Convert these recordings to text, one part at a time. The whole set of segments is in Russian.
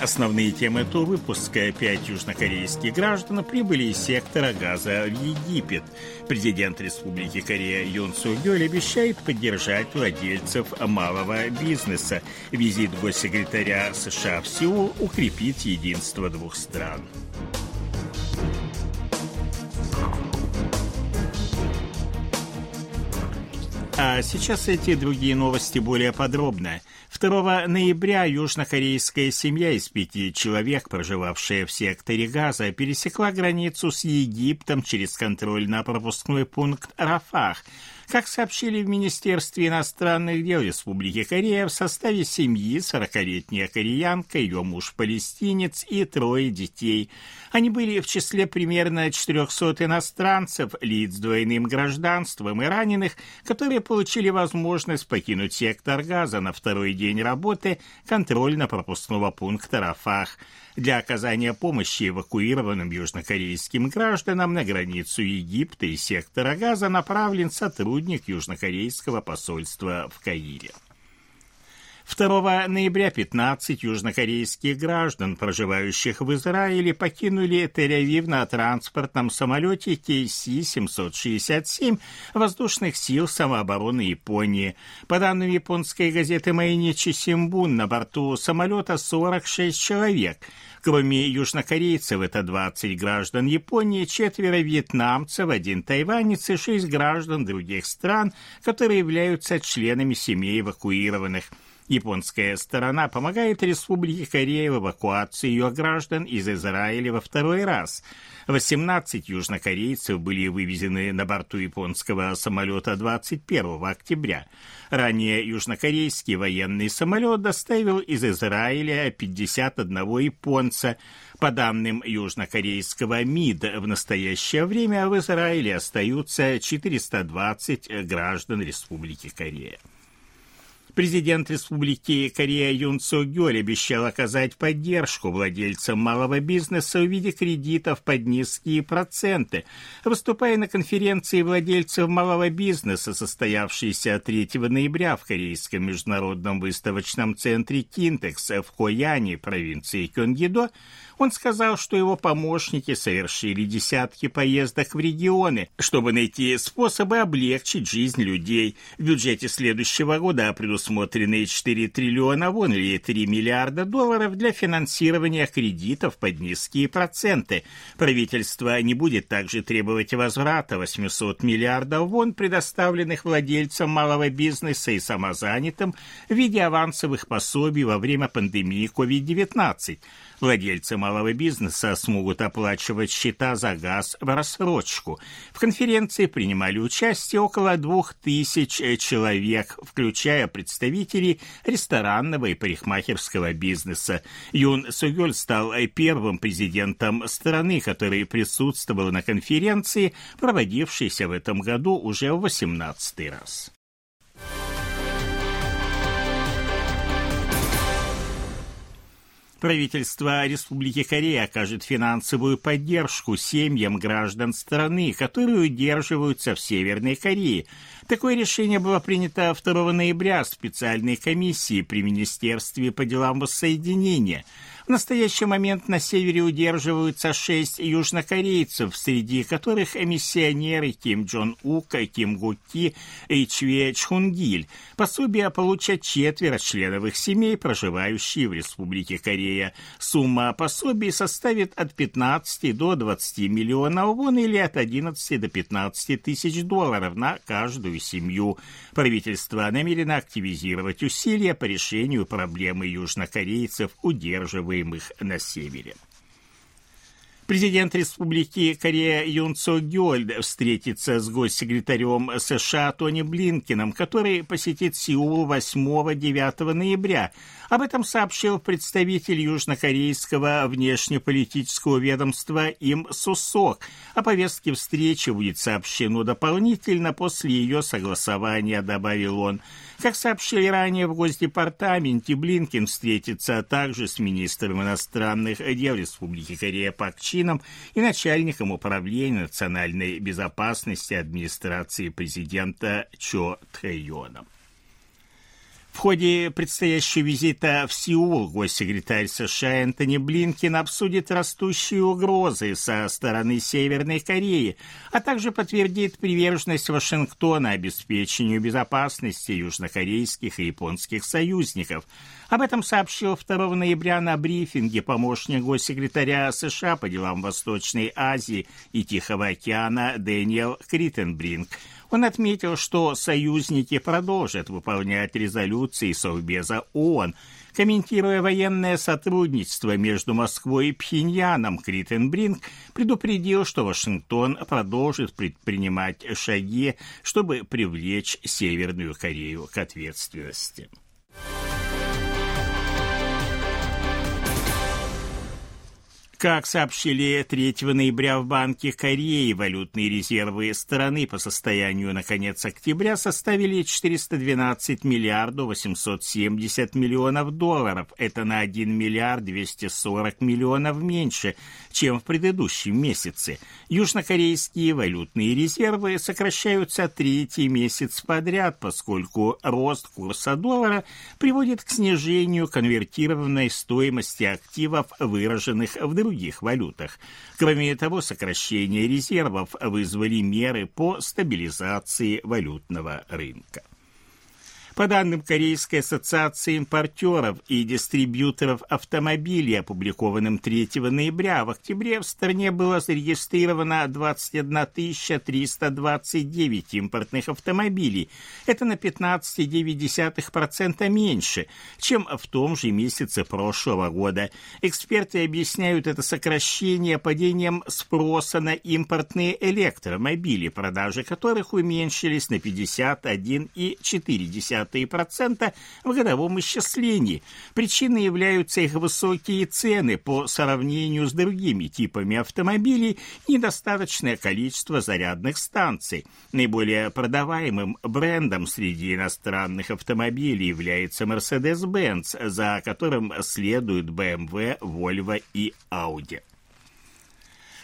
Основные темы этого выпуска. Пять южнокорейских граждан прибыли из сектора газа в Египет. Президент Республики Корея Юн Су Гёль обещает поддержать владельцев малого бизнеса. Визит госсекретаря США в Сеул укрепит единство двух стран. А сейчас эти другие новости более подробно. 2 ноября южнокорейская семья из пяти человек, проживавшая в секторе Газа, пересекла границу с Египтом через контрольно-пропускной пункт Рафах – как сообщили в Министерстве иностранных дел Республики Корея, в составе семьи 40-летняя кореянка, ее муж палестинец и трое детей. Они были в числе примерно 400 иностранцев, лиц с двойным гражданством и раненых, которые получили возможность покинуть сектор газа на второй день работы контрольно-пропускного пункта Рафах для оказания помощи эвакуированным южнокорейским гражданам на границу Египта и сектора Газа направлен сотрудник южнокорейского посольства в Каире. 2 ноября 15 южнокорейских граждан, проживающих в Израиле, покинули Тель-Авив на транспортном самолете KC-767 воздушных сил самообороны Японии. По данным японской газеты Майничи Симбун, на борту самолета 46 человек. Кроме южнокорейцев, это 20 граждан Японии, четверо вьетнамцев, один тайванец и шесть граждан других стран, которые являются членами семей эвакуированных. Японская сторона помогает Республике Корея в эвакуации ее граждан из Израиля во второй раз. 18 южнокорейцев были вывезены на борту японского самолета 21 октября. Ранее южнокорейский военный самолет доставил из Израиля 51 японца. По данным южнокорейского МИД, в настоящее время в Израиле остаются 420 граждан Республики Корея. Президент Республики Корея Юн Цо Гёль обещал оказать поддержку владельцам малого бизнеса в виде кредитов под низкие проценты. Выступая на конференции владельцев малого бизнеса, состоявшейся 3 ноября в Корейском международном выставочном центре Кинтекс в Хояне, провинции Кёнгидо, он сказал, что его помощники совершили десятки поездок в регионы, чтобы найти способы облегчить жизнь людей. В бюджете следующего года предусмотрены 4 триллиона вон или 3 миллиарда долларов для финансирования кредитов под низкие проценты. Правительство не будет также требовать возврата 800 миллиардов вон, предоставленных владельцам малого бизнеса и самозанятым в виде авансовых пособий во время пандемии COVID-19. Владельцы малого бизнеса смогут оплачивать счета за газ в рассрочку. В конференции принимали участие около двух тысяч человек, включая представителей ресторанного и парикмахерского бизнеса. Юн Сугёль стал первым президентом страны, который присутствовал на конференции, проводившейся в этом году уже в 18 раз. Правительство Республики Корея окажет финансовую поддержку семьям граждан страны, которые удерживаются в Северной Корее. Такое решение было принято 2 ноября специальной комиссией при Министерстве по делам воссоединения – в настоящий момент на севере удерживаются шесть южнокорейцев, среди которых миссионеры Ким Джон Ук, Ким Гу Ки и Чве Чхунгиль. Пособие получат четверо членов их семей, проживающие в Республике Корея. Сумма пособий составит от 15 до 20 миллионов вон или от 11 до 15 тысяч долларов на каждую семью. Правительство намерено активизировать усилия по решению проблемы южнокорейцев, удерживаемых на севере. Президент Республики Корея Юн Цо Гёль встретится с госсекретарем США Тони Блинкином, который посетит Сеул 8-9 ноября. Об этом сообщил представитель южнокорейского внешнеполитического ведомства Им Сусок. О повестке встречи будет сообщено дополнительно после ее согласования, добавил он. Как сообщили ранее в Госдепартаменте, Блинкин встретится также с министром иностранных дел Республики Корея Пак Чином и начальником управления национальной безопасности администрации президента Чо Тхэйоном. В ходе предстоящего визита в Сеул госсекретарь США Энтони Блинкин обсудит растущие угрозы со стороны Северной Кореи, а также подтвердит приверженность Вашингтона обеспечению безопасности южнокорейских и японских союзников. Об этом сообщил 2 ноября на брифинге помощник госсекретаря США по делам Восточной Азии и Тихого океана Дэниел Криттенбринг – он отметил, что союзники продолжат выполнять резолюции Совбеза ООН, Комментируя военное сотрудничество между Москвой и Пхеньяном, Криттенбринг предупредил, что Вашингтон продолжит предпринимать шаги, чтобы привлечь Северную Корею к ответственности. Как сообщили 3 ноября в Банке Кореи, валютные резервы страны по состоянию на конец октября составили 412 миллиардов 870 миллионов долларов. Это на 1 миллиард 240 миллионов меньше, чем в предыдущем месяце. Южнокорейские валютные резервы сокращаются третий месяц подряд, поскольку рост курса доллара приводит к снижению конвертированной стоимости активов, выраженных в других других валютах. Кроме того, сокращение резервов вызвали меры по стабилизации валютного рынка. По данным Корейской ассоциации импортеров и дистрибьюторов автомобилей, опубликованным 3 ноября, в октябре в стране было зарегистрировано 21 329 импортных автомобилей. Это на 15,9% меньше, чем в том же месяце прошлого года. Эксперты объясняют это сокращение падением спроса на импортные электромобили, продажи которых уменьшились на 51,4% 0,2% в годовом исчислении. Причиной являются их высокие цены по сравнению с другими типами автомобилей недостаточное количество зарядных станций. Наиболее продаваемым брендом среди иностранных автомобилей является Mercedes-Benz, за которым следуют BMW, Volvo и Audi.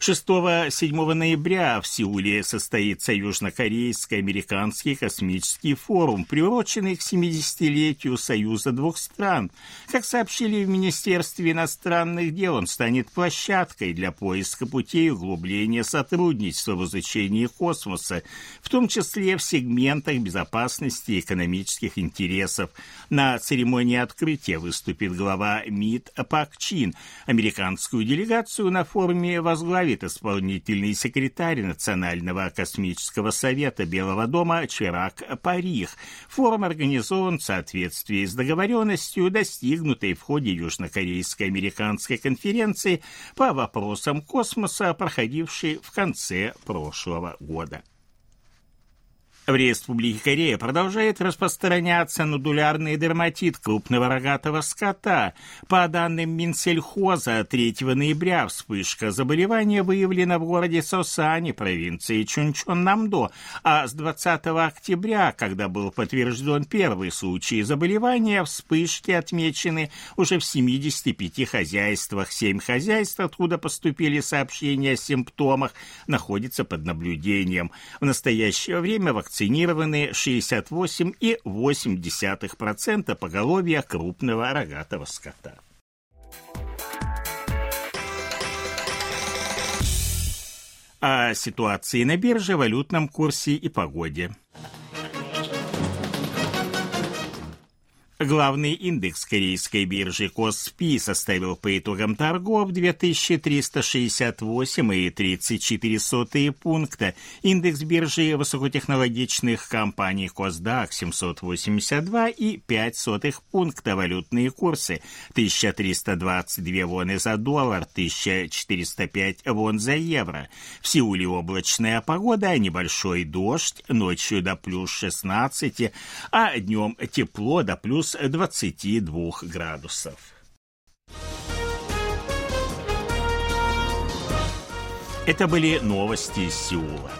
6-7 ноября в Сеуле состоится Южнокорейско-американский космический форум, приуроченный к 70-летию Союза двух стран. Как сообщили в Министерстве иностранных дел, он станет площадкой для поиска путей углубления сотрудничества в изучении космоса, в том числе в сегментах безопасности и экономических интересов. На церемонии открытия выступит глава МИД Пак Чин. Американскую делегацию на форуме возглавит возглавит исполнительный секретарь Национального космического совета Белого дома Чирак Парих. Форум организован в соответствии с договоренностью, достигнутой в ходе Южнокорейской американской конференции по вопросам космоса, проходившей в конце прошлого года. В Республике Корея продолжает распространяться нодулярный дерматит крупного рогатого скота. По данным Минсельхоза, 3 ноября вспышка заболевания выявлена в городе Сосане, провинции Чунчон-Намдо, а с 20 октября, когда был подтвержден первый случай заболевания, вспышки отмечены уже в 75 хозяйствах. Семь хозяйств, откуда поступили сообщения о симптомах, находятся под наблюдением. В настоящее время вакцина вакцинированы 68,8% поголовья крупного рогатого скота. О ситуации на бирже, валютном курсе и погоде. Главный индекс корейской биржи Коспи составил по итогам торгов 2368,34 пункта. Индекс биржи высокотехнологичных компаний Косдак 782,5 пункта. Валютные курсы 1322 воны за доллар, 1405 вон за евро. В Сеуле облачная погода, небольшой дождь, ночью до плюс 16, а днем тепло до плюс 22 градусов. Это были новости из Сеула.